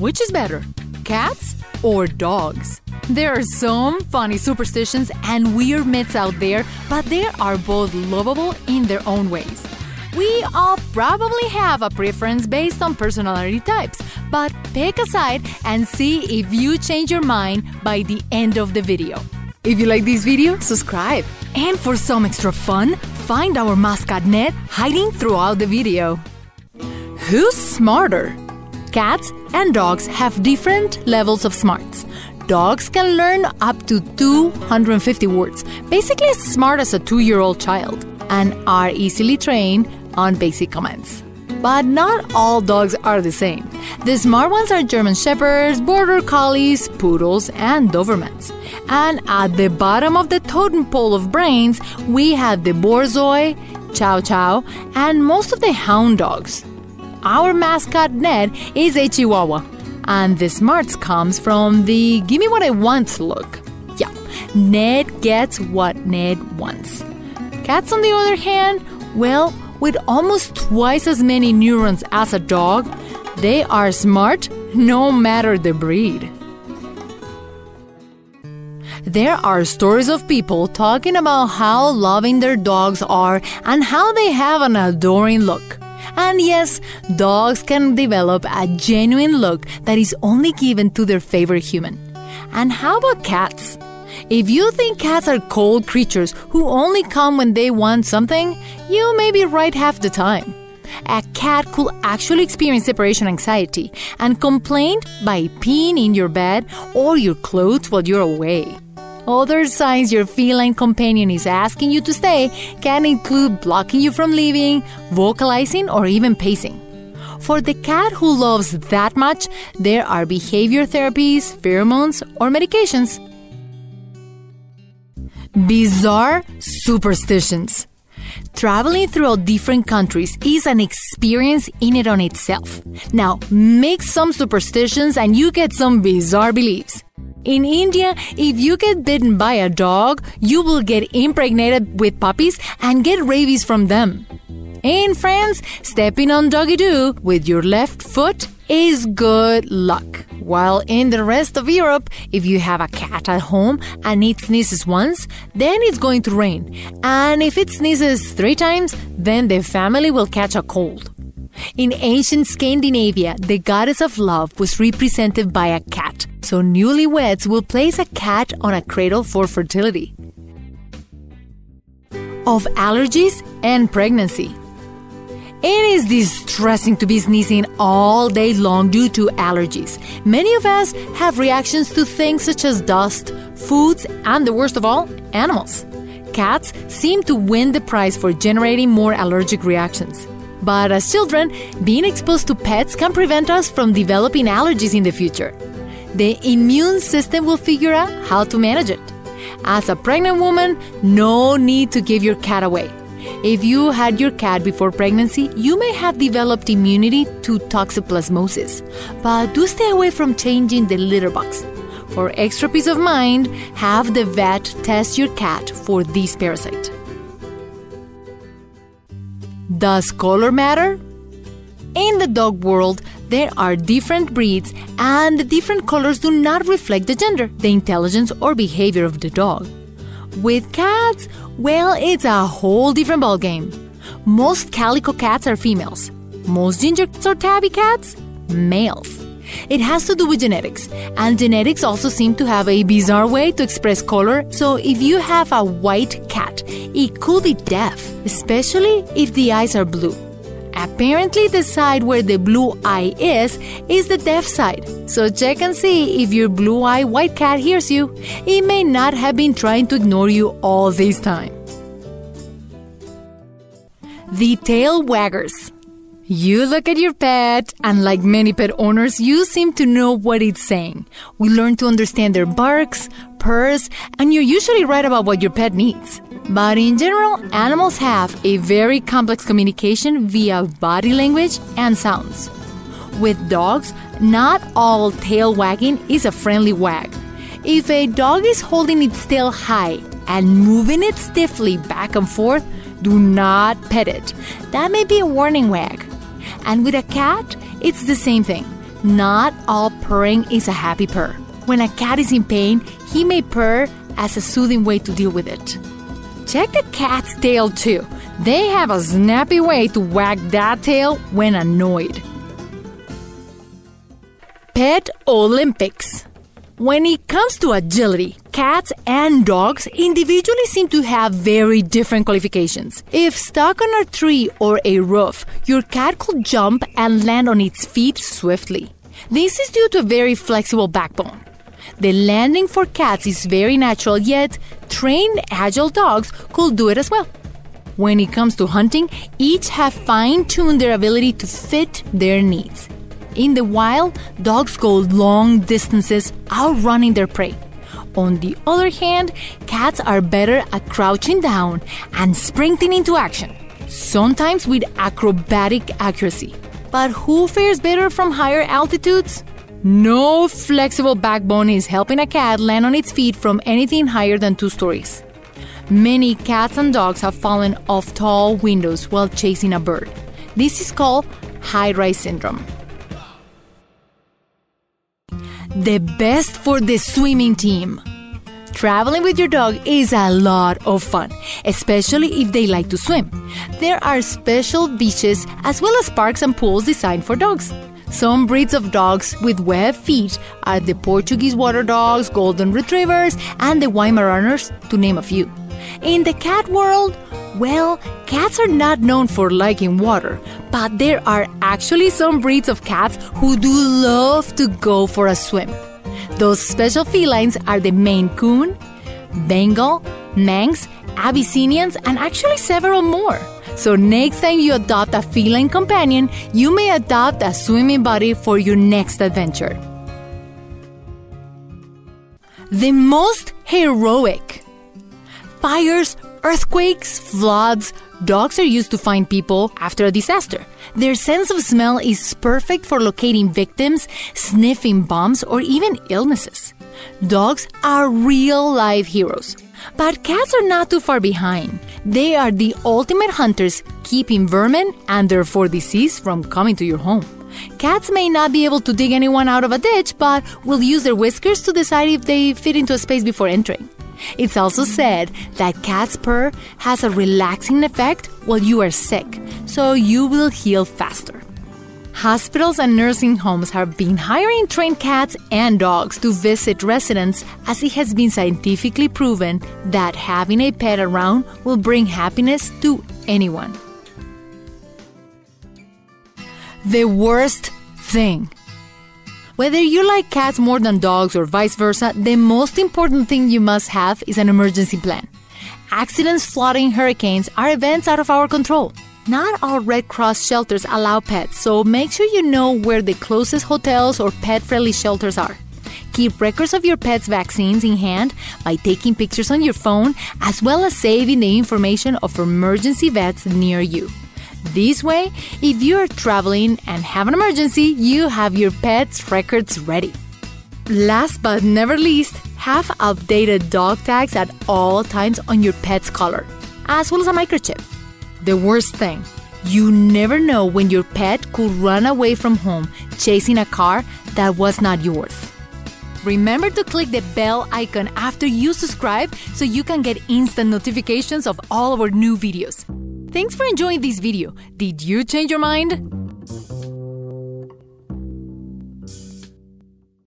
Which is better, cats or dogs? There are some funny superstitions and weird myths out there, but they are both lovable in their own ways. We all probably have a preference based on personality types, but pick a side and see if you change your mind by the end of the video. If you like this video, subscribe. And for some extra fun, find our mascot Ned hiding throughout the video. Who's smarter? Cats and dogs have different levels of smarts. Dogs can learn up to 250 words, basically as smart as a two year old child, and are easily trained on basic commands. But not all dogs are the same. The smart ones are German Shepherds, Border Collies, Poodles, and Dobermans. And at the bottom of the totem pole of brains, we have the Borzoi, Chow Chow, and most of the hound dogs. Our mascot Ned is a Chihuahua, and the smarts comes from the give me what I want look. Yeah, Ned gets what Ned wants. Cats, on the other hand, well, with almost twice as many neurons as a dog, they are smart no matter the breed. There are stories of people talking about how loving their dogs are and how they have an adoring look. And yes, dogs can develop a genuine look that is only given to their favorite human. And how about cats? If you think cats are cold creatures who only come when they want something, you may be right half the time. A cat could actually experience separation anxiety and complain by peeing in your bed or your clothes while you're away. Other signs your feline companion is asking you to stay can include blocking you from leaving, vocalizing, or even pacing. For the cat who loves that much, there are behavior therapies, pheromones, or medications. Bizarre superstitions. Traveling throughout different countries is an experience in it on itself. Now, mix some superstitions and you get some bizarre beliefs. In India, if you get bitten by a dog, you will get impregnated with puppies and get rabies from them. In France, stepping on doggy doo with your left foot is good luck. While in the rest of Europe, if you have a cat at home and it sneezes once, then it's going to rain. And if it sneezes three times, then the family will catch a cold. In ancient Scandinavia, the goddess of love was represented by a cat, so newlyweds will place a cat on a cradle for fertility. Of allergies and pregnancy. It is distressing to be sneezing all day long due to allergies. Many of us have reactions to things such as dust, foods, and the worst of all, animals. Cats seem to win the prize for generating more allergic reactions. But as children, being exposed to pets can prevent us from developing allergies in the future. The immune system will figure out how to manage it. As a pregnant woman, no need to give your cat away. If you had your cat before pregnancy, you may have developed immunity to toxoplasmosis, but do stay away from changing the litter box. For extra peace of mind, have the vet test your cat for this parasite. Does color matter? In the dog world, there are different breeds, and the different colors do not reflect the gender, the intelligence, or behavior of the dog. With cats, well, it's a whole different ballgame. Most calico cats are females. Most ginger or tabby cats, males. It has to do with genetics, and genetics also seem to have a bizarre way to express color. So, if you have a white cat, it could be deaf, especially if the eyes are blue. Apparently, the side where the blue eye is is the deaf side. So check and see if your blue eye white cat hears you. It may not have been trying to ignore you all this time. The tail waggers. You look at your pet, and like many pet owners, you seem to know what it's saying. We learn to understand their barks, purrs, and you're usually right about what your pet needs. But in general, animals have a very complex communication via body language and sounds. With dogs, not all tail wagging is a friendly wag. If a dog is holding its tail high and moving it stiffly back and forth, do not pet it. That may be a warning wag. And with a cat, it's the same thing. Not all purring is a happy purr. When a cat is in pain, he may purr as a soothing way to deal with it. Check the cat's tail too. They have a snappy way to wag that tail when annoyed. Pet Olympics. When it comes to agility, cats and dogs individually seem to have very different qualifications. If stuck on a tree or a roof, your cat could jump and land on its feet swiftly. This is due to a very flexible backbone. The landing for cats is very natural, yet trained agile dogs could do it as well. When it comes to hunting, each have fine tuned their ability to fit their needs. In the wild, dogs go long distances outrunning their prey. On the other hand, cats are better at crouching down and sprinting into action, sometimes with acrobatic accuracy. But who fares better from higher altitudes? No flexible backbone is helping a cat land on its feet from anything higher than two stories. Many cats and dogs have fallen off tall windows while chasing a bird. This is called high rise syndrome. The best for the swimming team. Traveling with your dog is a lot of fun, especially if they like to swim. There are special beaches as well as parks and pools designed for dogs. Some breeds of dogs with webbed feet are the Portuguese water dogs, golden retrievers, and the Weimaraners, to name a few. In the cat world, well, cats are not known for liking water, but there are actually some breeds of cats who do love to go for a swim. Those special felines are the Maine Coon, Bengal, Manx, Abyssinians, and actually several more. So, next time you adopt a feline companion, you may adopt a swimming buddy for your next adventure. The most heroic fires, earthquakes, floods, dogs are used to find people after a disaster. Their sense of smell is perfect for locating victims, sniffing bombs, or even illnesses. Dogs are real life heroes. But cats are not too far behind. They are the ultimate hunters, keeping vermin and therefore disease from coming to your home. Cats may not be able to dig anyone out of a ditch, but will use their whiskers to decide if they fit into a space before entering. It's also said that cat's purr has a relaxing effect while you are sick, so you will heal faster. Hospitals and nursing homes have been hiring trained cats and dogs to visit residents as it has been scientifically proven that having a pet around will bring happiness to anyone. The worst thing. Whether you like cats more than dogs or vice versa, the most important thing you must have is an emergency plan. Accidents, flooding, hurricanes are events out of our control. Not all Red Cross shelters allow pets, so make sure you know where the closest hotels or pet friendly shelters are. Keep records of your pet's vaccines in hand by taking pictures on your phone, as well as saving the information of emergency vets near you. This way, if you are traveling and have an emergency, you have your pet's records ready. Last but never least, have updated dog tags at all times on your pet's collar, as well as a microchip. The worst thing, you never know when your pet could run away from home chasing a car that was not yours. Remember to click the bell icon after you subscribe so you can get instant notifications of all our new videos. Thanks for enjoying this video. Did you change your mind?